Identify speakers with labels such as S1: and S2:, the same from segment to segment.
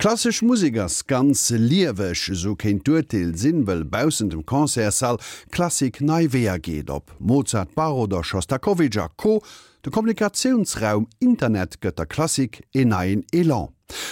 S1: Klassisch Musikers ganz liewech so kenint Dutil sinnwel bbausen dem Konzersaal Klassik neiweer geht op. Mozart Bar oder Schostakowitscher Co. De Kommunikationsraum Internet gëtt der Klassik en ein Elan.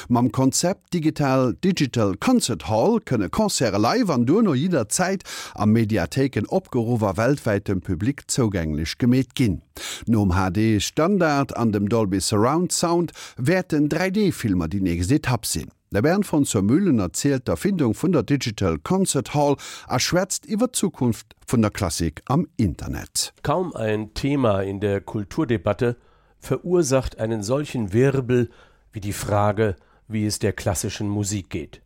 S1: Mam Konzept digital Digital Concert Hall kënne Konzerre live an duno jeder Zeit am Mediatheken opgerover weltweitem zugänglich gemet ginn. Nom HD Standard an dem Dolby Surround Sound werden 3D-Filmer die nächste Etapp sinn. Der Bern von zur Mühlen erzählt der Findung vun der Digital Concert Hall erschwärzt iwwer Zukunft vun der Klassik am Internet.
S2: Kaum ein Thema in der Kulturdebatte verursacht einen solchen Wirbel wie die Frage, wie es der klassischen Musik geht.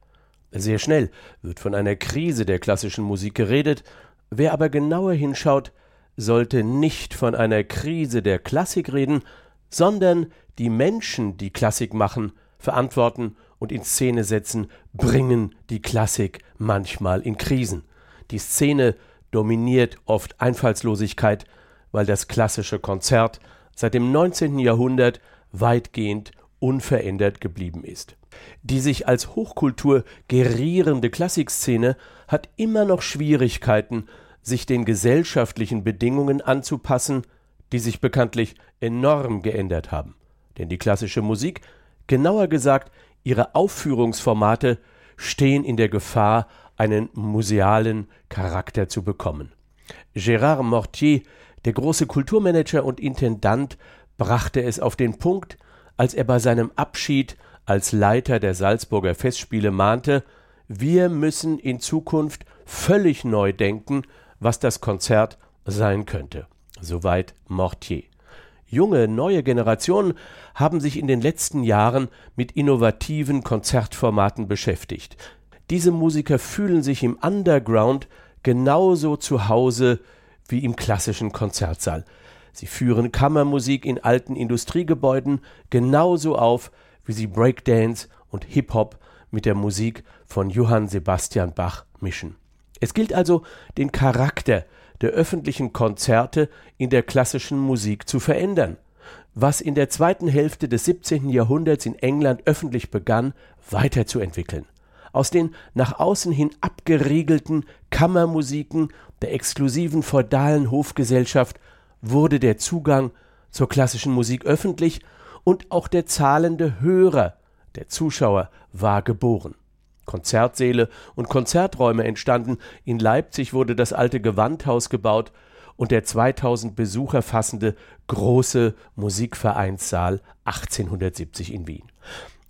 S2: Sehr schnell wird von einer Krise der klassischen Musik geredet, wer aber genauer hinschaut, sollte nicht von einer Krise der Klassik reden, sondern die Menschen, die Klassik machen, verantworten und in Szene setzen, bringen die Klassik manchmal in Krisen. Die Szene dominiert oft Einfallslosigkeit, weil das klassische Konzert seit dem 19. Jahrhundert weitgehend unverändert geblieben ist. Die sich als Hochkultur gerierende Klassikszene hat immer noch Schwierigkeiten, sich den gesellschaftlichen Bedingungen anzupassen, die sich bekanntlich enorm geändert haben. Denn die klassische Musik, genauer gesagt Ihre Aufführungsformate stehen in der Gefahr, einen musealen Charakter zu bekommen. Gérard Mortier, der große Kulturmanager und Intendant, brachte es auf den Punkt, als er bei seinem Abschied als Leiter der Salzburger Festspiele mahnte, wir müssen in Zukunft völlig neu denken, was das Konzert sein könnte. Soweit Mortier. Junge, neue Generationen haben sich in den letzten Jahren mit innovativen Konzertformaten beschäftigt. Diese Musiker fühlen sich im Underground genauso zu Hause wie im klassischen Konzertsaal. Sie führen Kammermusik in alten Industriegebäuden genauso auf, wie sie Breakdance und Hip-Hop mit der Musik von Johann Sebastian Bach mischen. Es gilt also, den Charakter der öffentlichen Konzerte in der klassischen Musik zu verändern. Was in der zweiten Hälfte des 17. Jahrhunderts in England öffentlich begann, weiterzuentwickeln. Aus den nach außen hin abgeriegelten Kammermusiken der exklusiven feudalen Hofgesellschaft wurde der Zugang zur klassischen Musik öffentlich und auch der zahlende Hörer, der Zuschauer, war geboren. Konzertsäle und Konzerträume entstanden. In Leipzig wurde das alte Gewandhaus gebaut und der 2000 Besucher fassende große Musikvereinssaal 1870 in Wien.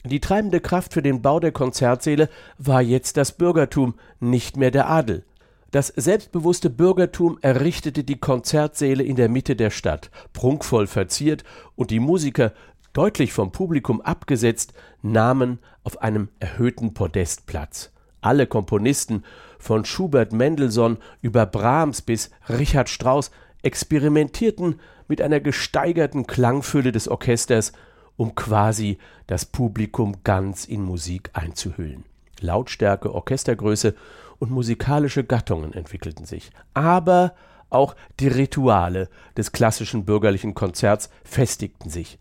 S2: Die treibende Kraft für den Bau der Konzertsäle war jetzt das Bürgertum, nicht mehr der Adel. Das selbstbewusste Bürgertum errichtete die Konzertsäle in der Mitte der Stadt, prunkvoll verziert, und die Musiker deutlich vom Publikum abgesetzt, nahmen auf einem erhöhten Podest Platz. Alle Komponisten, von Schubert Mendelssohn über Brahms bis Richard Strauss, experimentierten mit einer gesteigerten Klangfülle des Orchesters, um quasi das Publikum ganz in Musik einzuhüllen. Lautstärke, Orchestergröße und musikalische Gattungen entwickelten sich. Aber auch die Rituale des klassischen bürgerlichen Konzerts festigten sich.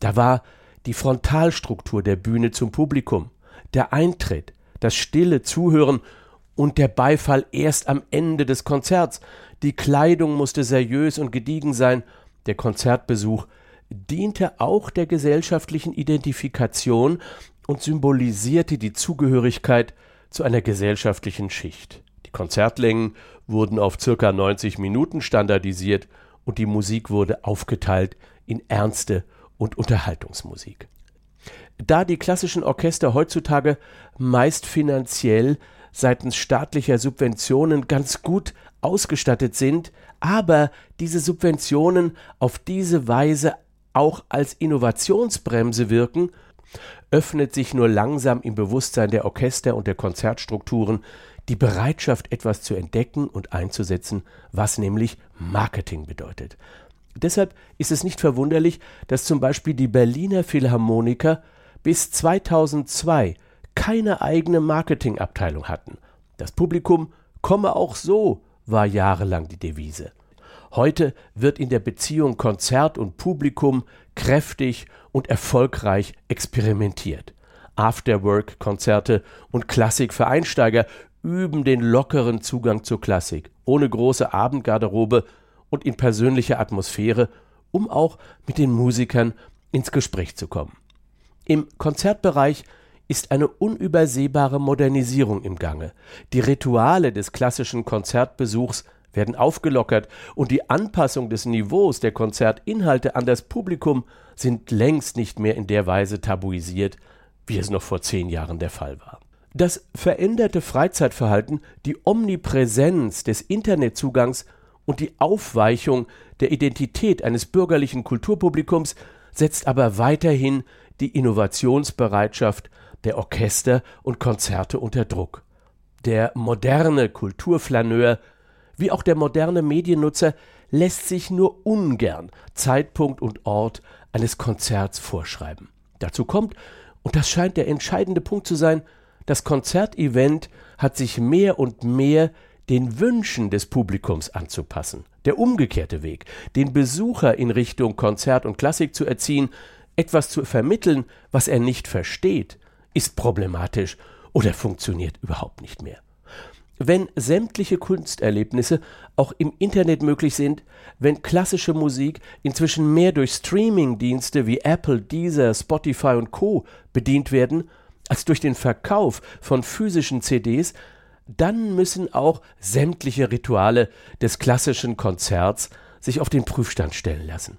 S2: Da war die Frontalstruktur der Bühne zum Publikum, der Eintritt, das stille Zuhören und der Beifall erst am Ende des Konzerts. Die Kleidung musste seriös und gediegen sein, der Konzertbesuch diente auch der gesellschaftlichen Identifikation und symbolisierte die Zugehörigkeit zu einer gesellschaftlichen Schicht. Die Konzertlängen wurden auf circa 90 Minuten standardisiert und die Musik wurde aufgeteilt in ernste und Unterhaltungsmusik. Da die klassischen Orchester heutzutage meist finanziell seitens staatlicher Subventionen ganz gut ausgestattet sind, aber diese Subventionen auf diese Weise auch als Innovationsbremse wirken, öffnet sich nur langsam im Bewusstsein der Orchester und der Konzertstrukturen die Bereitschaft, etwas zu entdecken und einzusetzen, was nämlich Marketing bedeutet. Deshalb ist es nicht verwunderlich, dass zum Beispiel die Berliner Philharmoniker bis 2002 keine eigene Marketingabteilung hatten. Das Publikum komme auch so, war jahrelang die Devise. Heute wird in der Beziehung Konzert und Publikum kräftig und erfolgreich experimentiert. Afterwork-Konzerte und Klassik für Einsteiger üben den lockeren Zugang zur Klassik, ohne große Abendgarderobe und in persönlicher Atmosphäre, um auch mit den Musikern ins Gespräch zu kommen. Im Konzertbereich ist eine unübersehbare Modernisierung im Gange. Die Rituale des klassischen Konzertbesuchs werden aufgelockert und die Anpassung des Niveaus der Konzertinhalte an das Publikum sind längst nicht mehr in der Weise tabuisiert, wie es noch vor zehn Jahren der Fall war. Das veränderte Freizeitverhalten, die Omnipräsenz des Internetzugangs und die Aufweichung der Identität eines bürgerlichen Kulturpublikums setzt aber weiterhin die Innovationsbereitschaft der Orchester und Konzerte unter Druck. Der moderne Kulturflaneur wie auch der moderne Mediennutzer lässt sich nur ungern Zeitpunkt und Ort eines Konzerts vorschreiben. Dazu kommt, und das scheint der entscheidende Punkt zu sein, das Konzertevent hat sich mehr und mehr den Wünschen des Publikums anzupassen. Der umgekehrte Weg, den Besucher in Richtung Konzert und Klassik zu erziehen, etwas zu vermitteln, was er nicht versteht, ist problematisch oder funktioniert überhaupt nicht mehr. Wenn sämtliche Kunsterlebnisse auch im Internet möglich sind, wenn klassische Musik inzwischen mehr durch Streaming-Dienste wie Apple, Deezer, Spotify und Co. bedient werden, als durch den Verkauf von physischen CDs, dann müssen auch sämtliche Rituale des klassischen Konzerts sich auf den Prüfstand stellen lassen.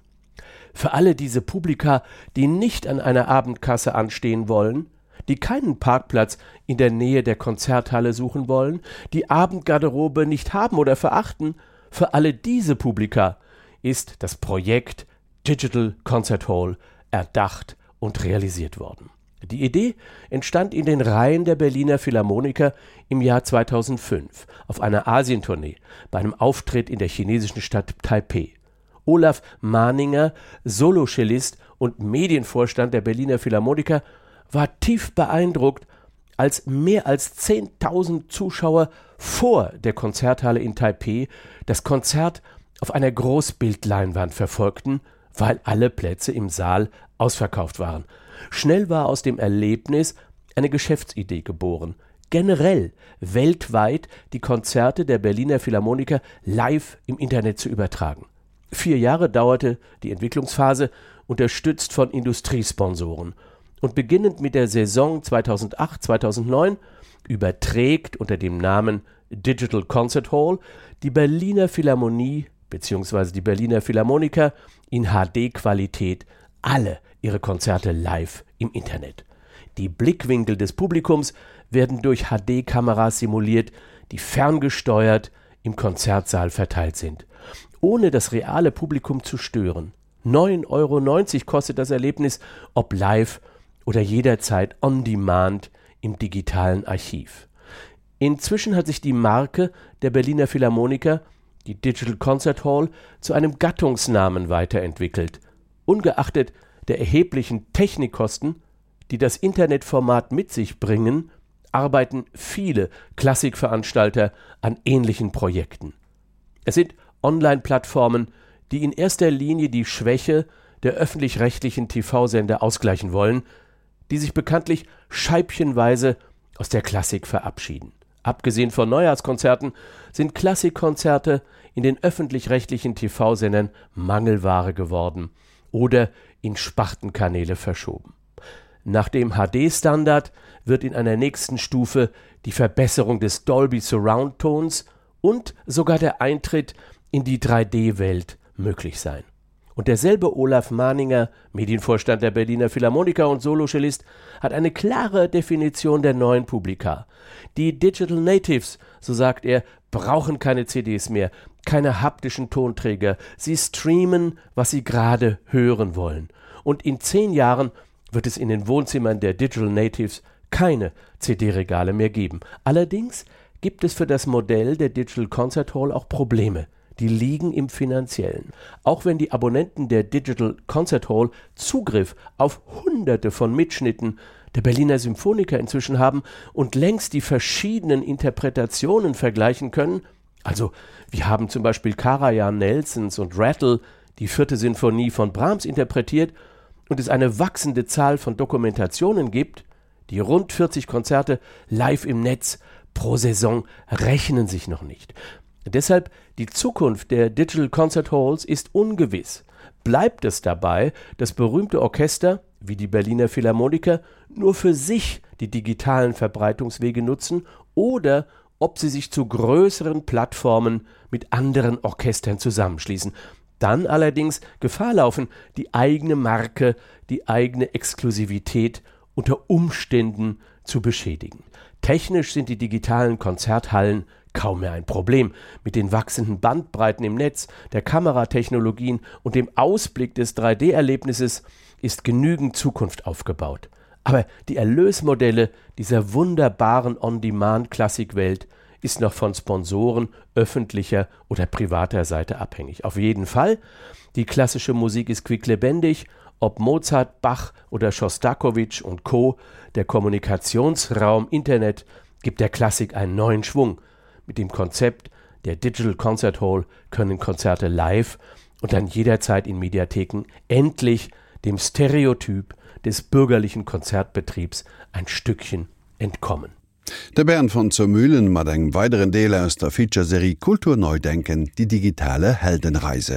S2: Für alle diese Publika, die nicht an einer Abendkasse anstehen wollen, die keinen Parkplatz in der Nähe der Konzerthalle suchen wollen, die Abendgarderobe nicht haben oder verachten, für alle diese Publika ist das Projekt Digital Concert Hall erdacht und realisiert worden. Die Idee entstand in den Reihen der Berliner Philharmoniker im Jahr 2005 auf einer Asientournee bei einem Auftritt in der chinesischen Stadt Taipeh. Olaf Mahninger, Solocellist und Medienvorstand der Berliner Philharmoniker, war tief beeindruckt, als mehr als 10.000 Zuschauer vor der Konzerthalle in Taipeh das Konzert auf einer Großbildleinwand verfolgten, weil alle Plätze im Saal ausverkauft waren. Schnell war aus dem Erlebnis eine Geschäftsidee geboren. Generell weltweit die Konzerte der Berliner Philharmoniker live im Internet zu übertragen. Vier Jahre dauerte die Entwicklungsphase, unterstützt von Industriesponsoren und beginnend mit der Saison 2008-2009 überträgt unter dem Namen Digital Concert Hall die Berliner Philharmonie bzw. die Berliner Philharmoniker in HD-Qualität alle ihre Konzerte live im Internet. Die Blickwinkel des Publikums werden durch HD-Kameras simuliert, die ferngesteuert im Konzertsaal verteilt sind, ohne das reale Publikum zu stören. 9,90 Euro kostet das Erlebnis, ob live oder jederzeit on demand im digitalen Archiv. Inzwischen hat sich die Marke der Berliner Philharmoniker, die Digital Concert Hall, zu einem Gattungsnamen weiterentwickelt. Ungeachtet der erheblichen Technikkosten, die das Internetformat mit sich bringen, arbeiten viele Klassikveranstalter an ähnlichen Projekten. Es sind Online-Plattformen, die in erster Linie die Schwäche der öffentlich-rechtlichen TV-Sender ausgleichen wollen, die sich bekanntlich scheibchenweise aus der Klassik verabschieden. Abgesehen von Neujahrskonzerten sind Klassikkonzerte in den öffentlich-rechtlichen TV-Sendern Mangelware geworden oder in Spartenkanäle verschoben. Nach dem HD-Standard wird in einer nächsten Stufe die Verbesserung des Dolby Surround Tons und sogar der Eintritt in die 3D-Welt möglich sein. Und derselbe Olaf Mahninger, Medienvorstand der Berliner Philharmoniker und Solocellist, hat eine klare Definition der neuen Publika. Die Digital Natives, so sagt er, brauchen keine CDs mehr, keine haptischen Tonträger. Sie streamen, was sie gerade hören wollen. Und in zehn Jahren wird es in den Wohnzimmern der Digital Natives keine CD-Regale mehr geben. Allerdings gibt es für das Modell der Digital Concert Hall auch Probleme die liegen im finanziellen. Auch wenn die Abonnenten der Digital Concert Hall Zugriff auf hunderte von Mitschnitten der Berliner Symphoniker inzwischen haben und längst die verschiedenen Interpretationen vergleichen können, also wir haben zum Beispiel Karajan Nelsons und Rattle die vierte Sinfonie von Brahms interpretiert und es eine wachsende Zahl von Dokumentationen gibt, Die rund 40 Konzerte live im Netz pro Saison rechnen sich noch nicht. Deshalb die Zukunft der Digital Concert Halls ist ungewiss. Bleibt es dabei, dass berühmte Orchester wie die Berliner Philharmoniker nur für sich die digitalen Verbreitungswege nutzen oder ob sie sich zu größeren Plattformen mit anderen Orchestern zusammenschließen. Dann allerdings Gefahr laufen, die eigene Marke, die eigene Exklusivität unter Umständen zu beschädigen. Technisch sind die digitalen Konzerthallen kaum mehr ein Problem. Mit den wachsenden Bandbreiten im Netz, der Kameratechnologien und dem Ausblick des 3D-Erlebnisses ist genügend Zukunft aufgebaut. Aber die Erlösmodelle dieser wunderbaren On-Demand-Klassikwelt ist noch von Sponsoren öffentlicher oder privater Seite abhängig. Auf jeden Fall, die klassische Musik ist quicklebendig, ob Mozart, Bach oder Schostakowitsch und Co. Der Kommunikationsraum Internet gibt der Klassik einen neuen Schwung. Mit dem Konzept der Digital Concert Hall können Konzerte live und dann jederzeit in Mediatheken endlich dem Stereotyp des bürgerlichen Konzertbetriebs ein Stückchen entkommen.
S1: Der Bern von zur Mühlen mat eng weiteren Deel aus der Featureserie Kulturneudenken die digitale Heldenreise.